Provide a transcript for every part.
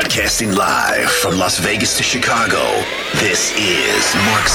Broadcasting live from Las Vegas to Chicago, this is Mark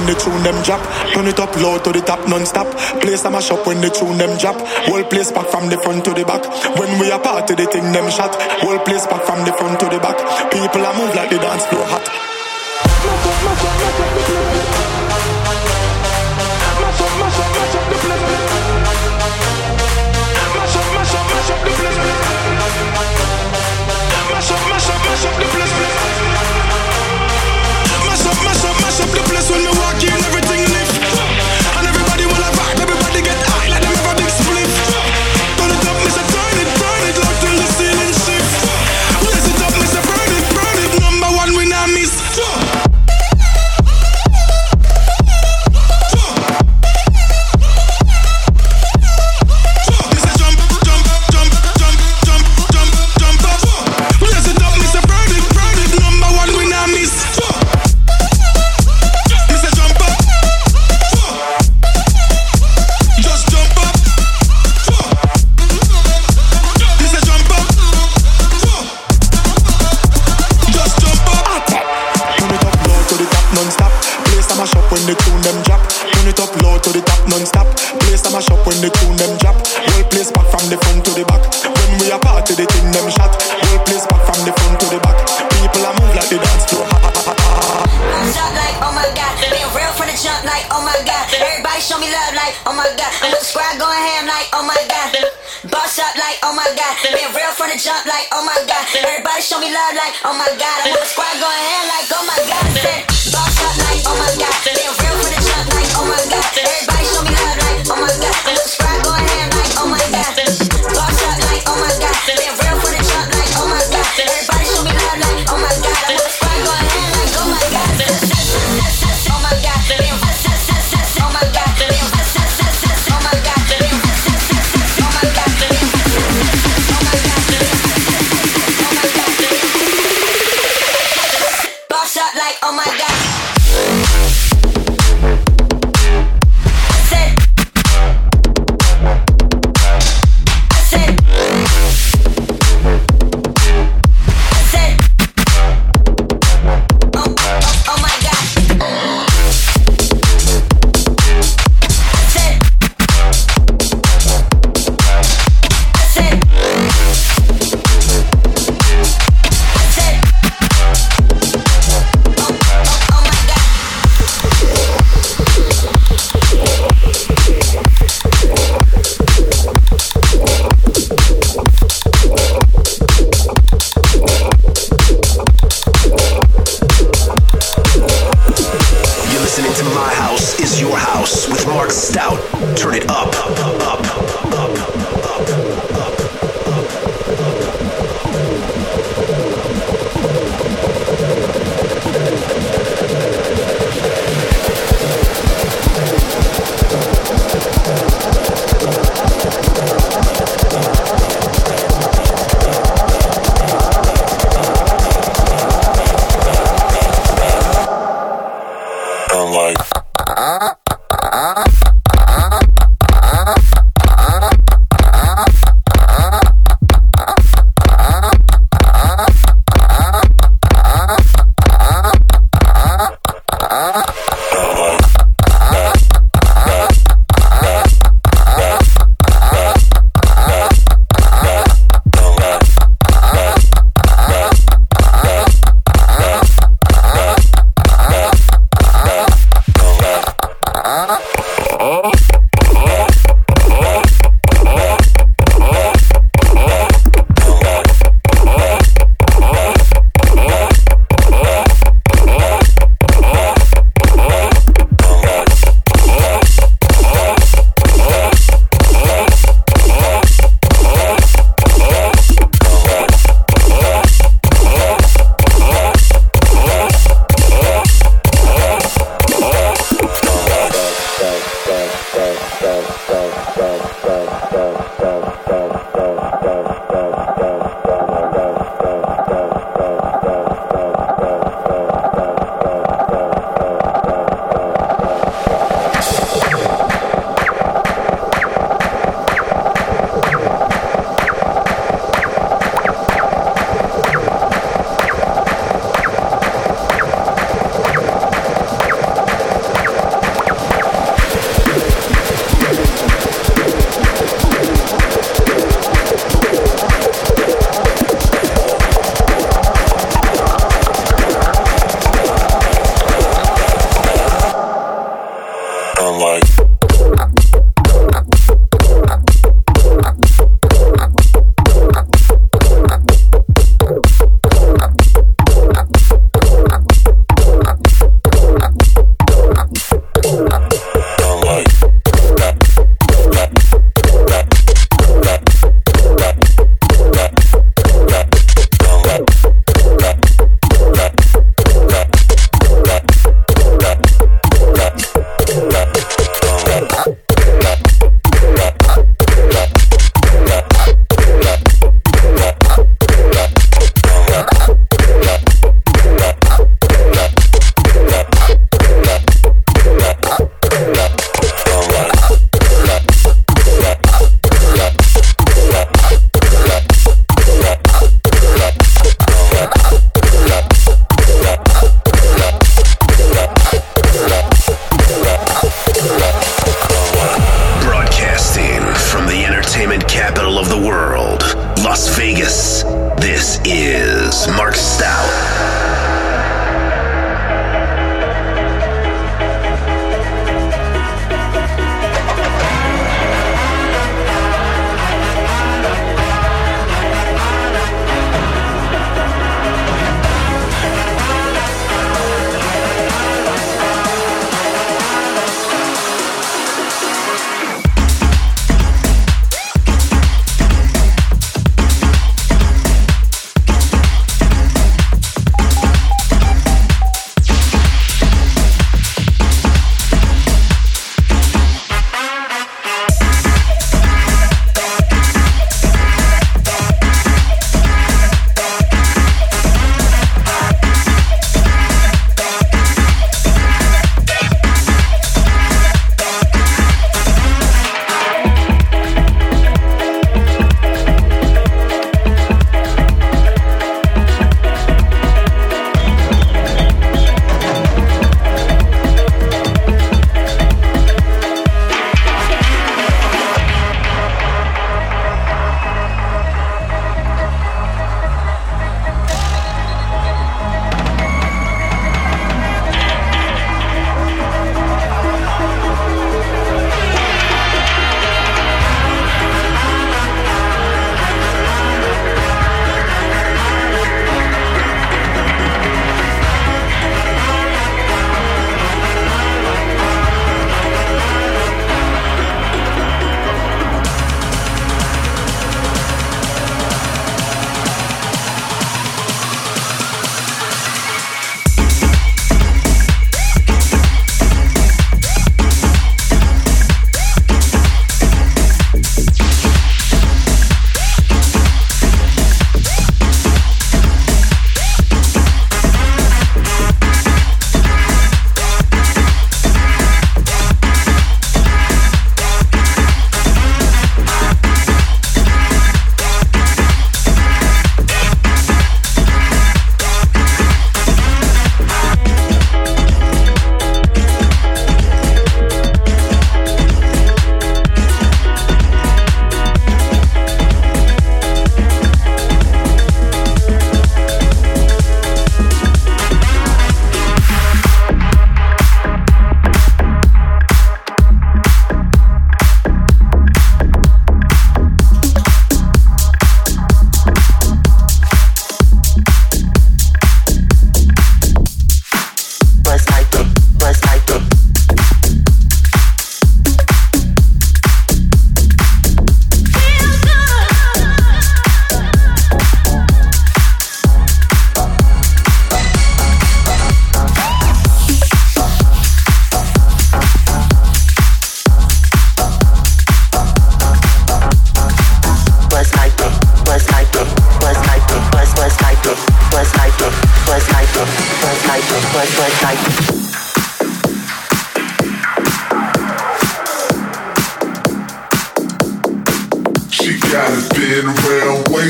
when the tune them drop. Turn it up low to the top non-stop. Place a mash up when the tune them drop. Whole place back from the front to the back. When we are party, the thing them shot. Whole place back from the front to the back. People are move like the dance floor hot. show me love like, oh my god. I'm a squad going ahead like, oh my god. I said, boss up like, oh my god. listening to My House is Your House with Mark Stout. Turn it up, up, up, up. up. Las Vegas. This is Mark Stout.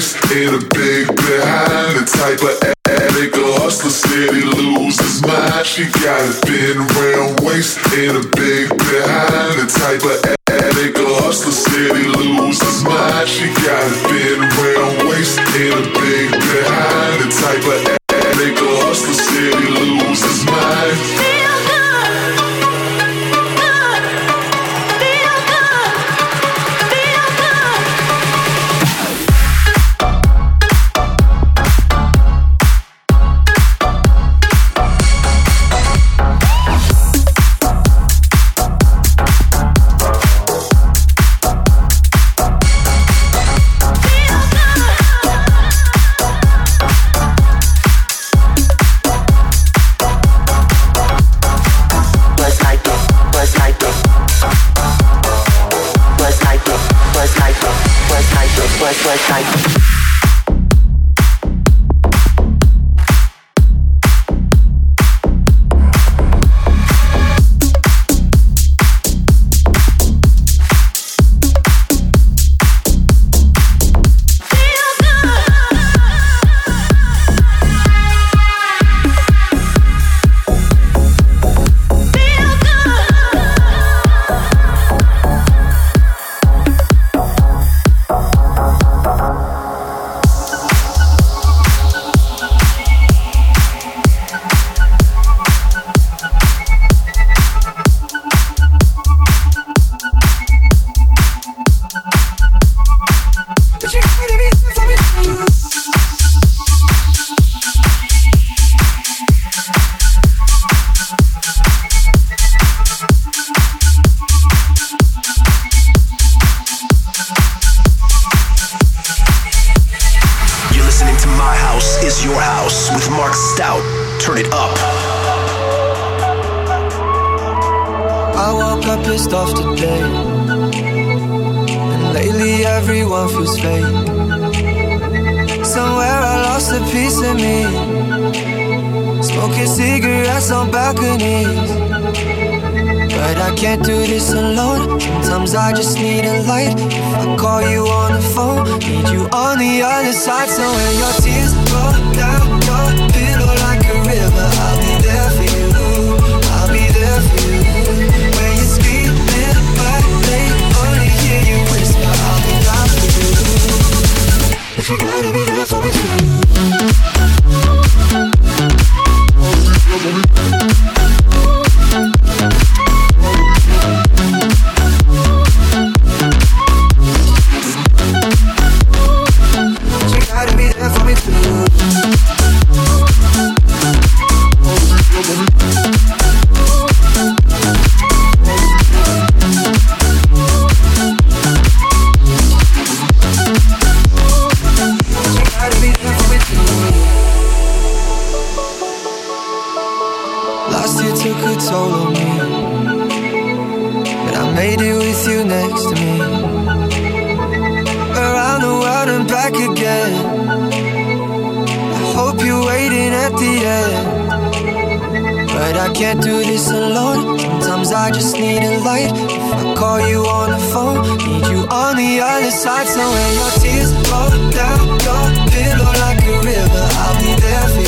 life in a big behind the type of addict a hustler city loses mind. She got a thin round waist in a big behind the type of addict a hustler city loses mind. She got a thin round waist in a big solo me. But I made it with you next to me. Around the world and back again. I hope you're waiting at the end. But I can't do this alone. Sometimes I just need a light. If I call you on the phone, need you on the other side. So when your tears fall down your pillow like a river, I'll be there for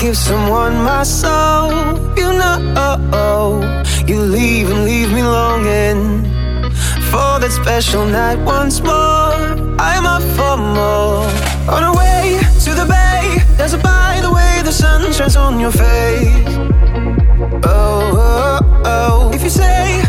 give someone my soul. You know, you leave and leave me longing for that special night once more. I'm up for more. On our way to the bay, there's a by the way the sun shines on your face. Oh, oh, oh. If you say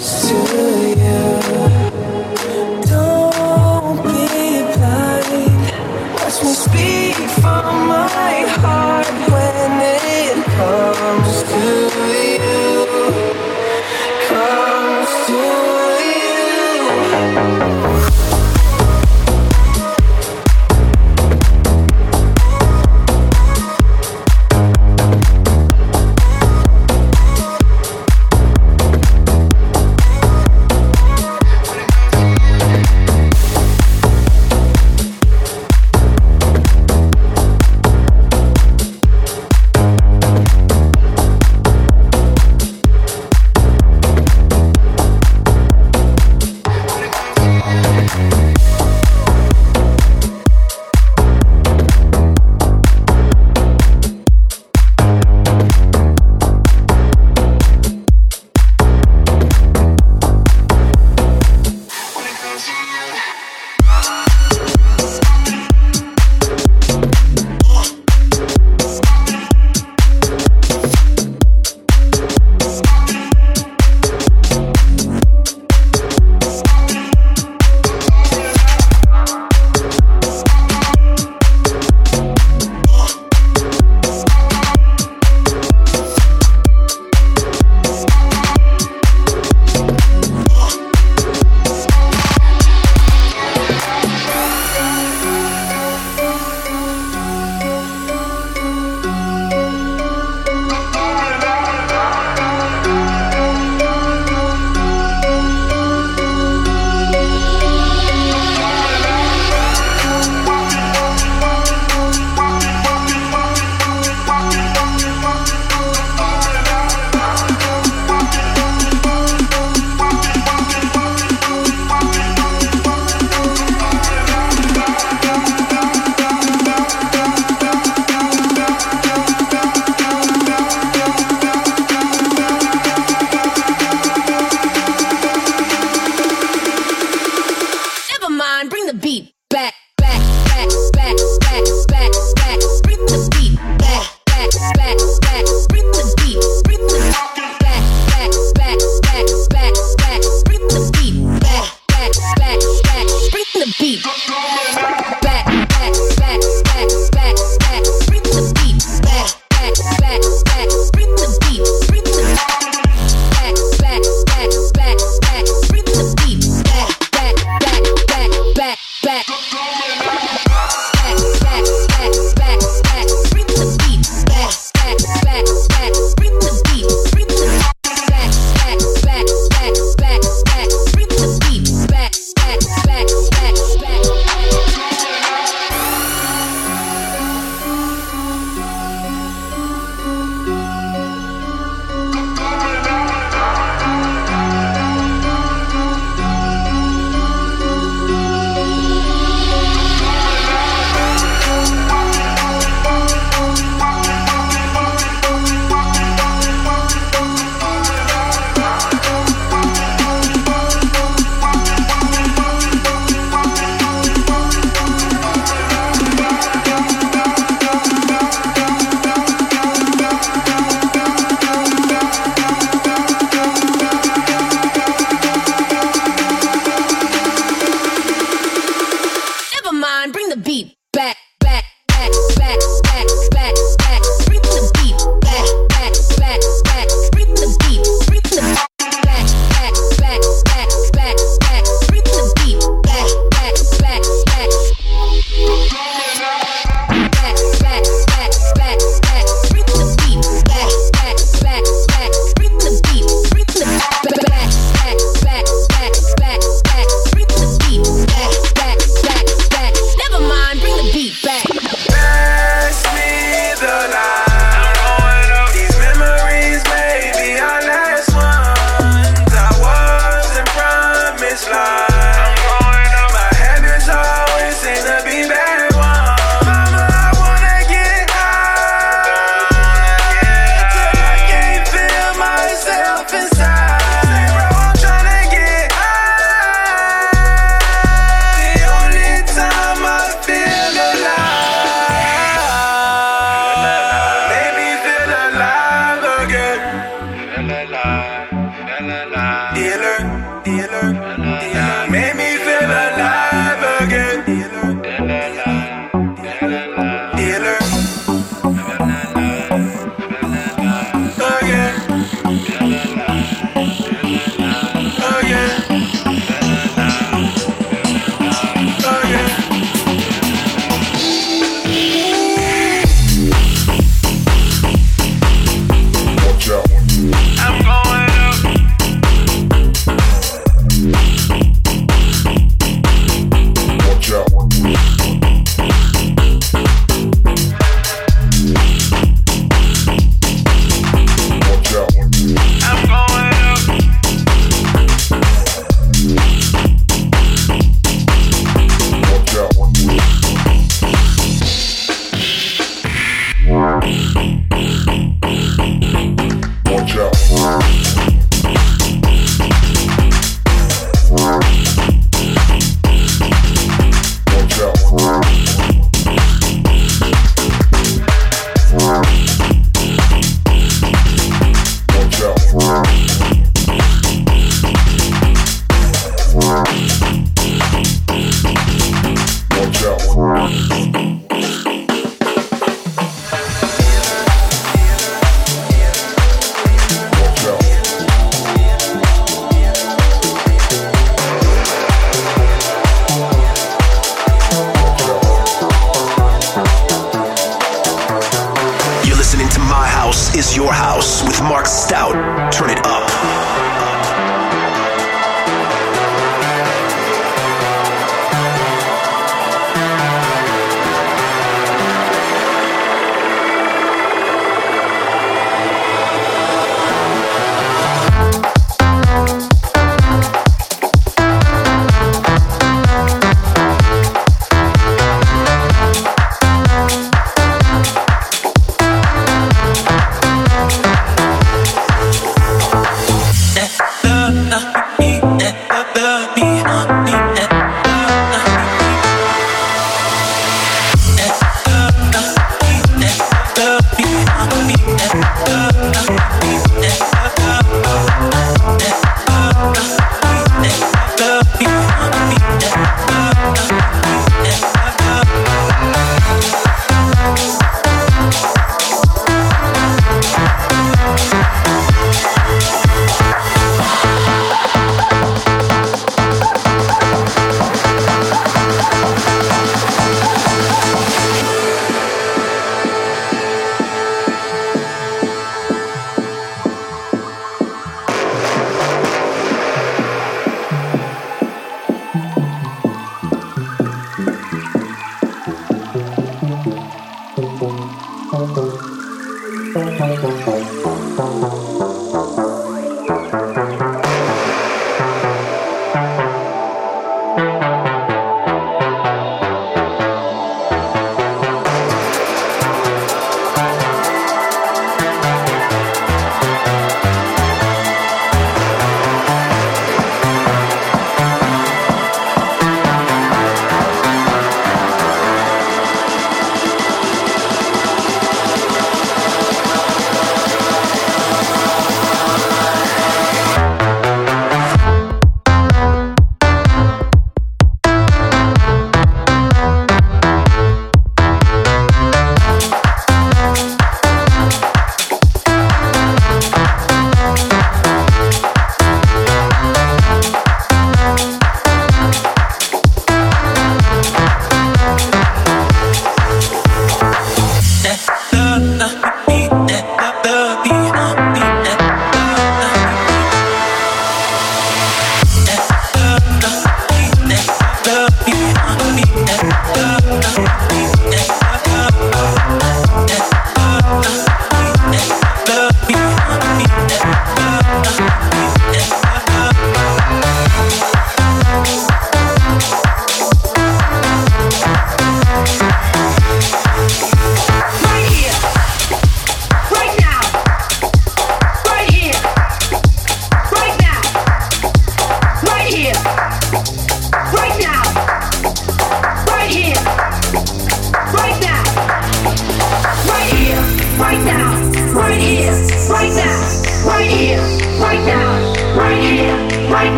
to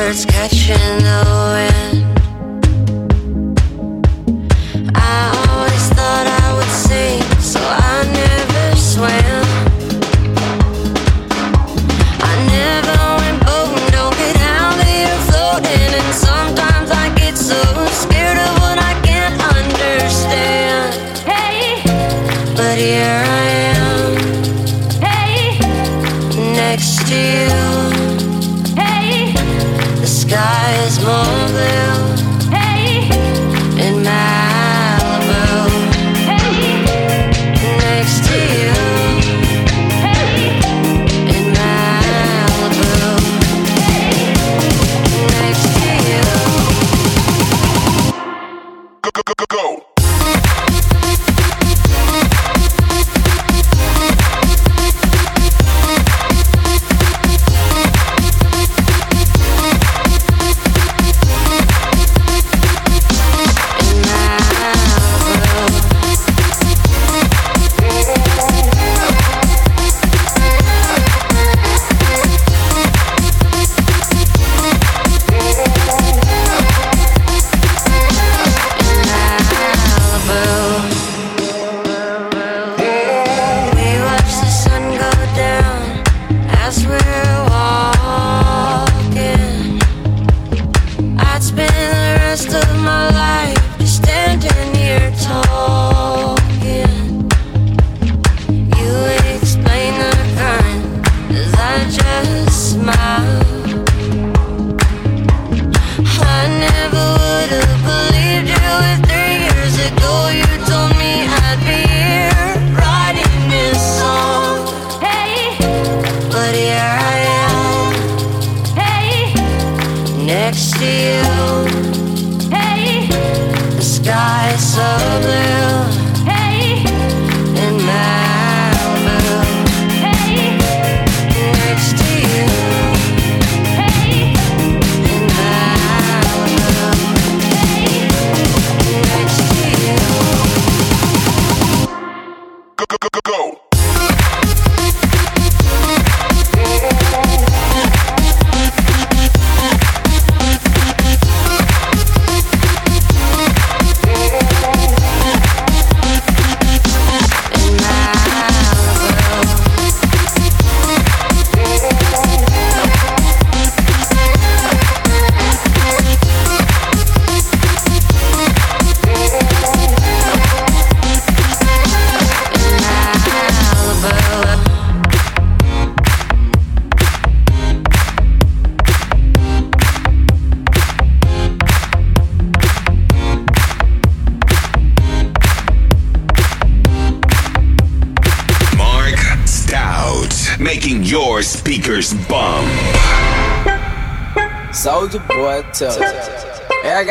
birds catching the wind.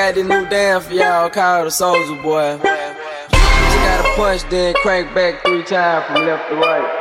Got this new dance for y'all called the Soulja Boy. You gotta punch, then crank back three times from left to right.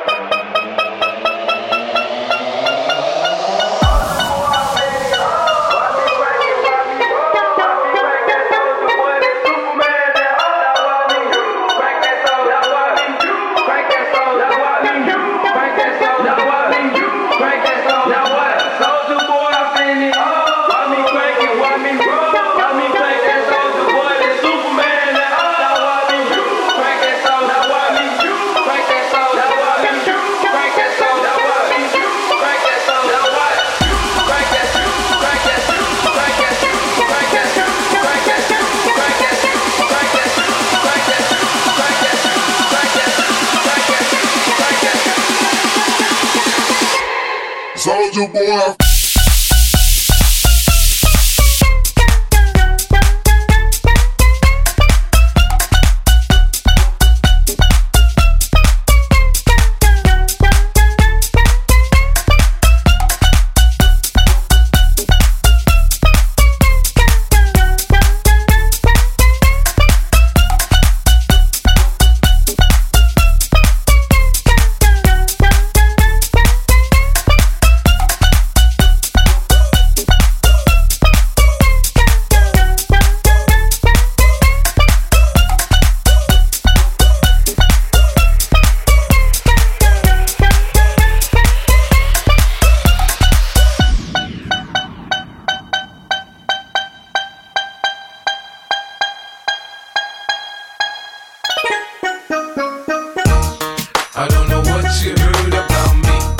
You heard, I don't know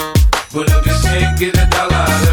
what you heard, I don't know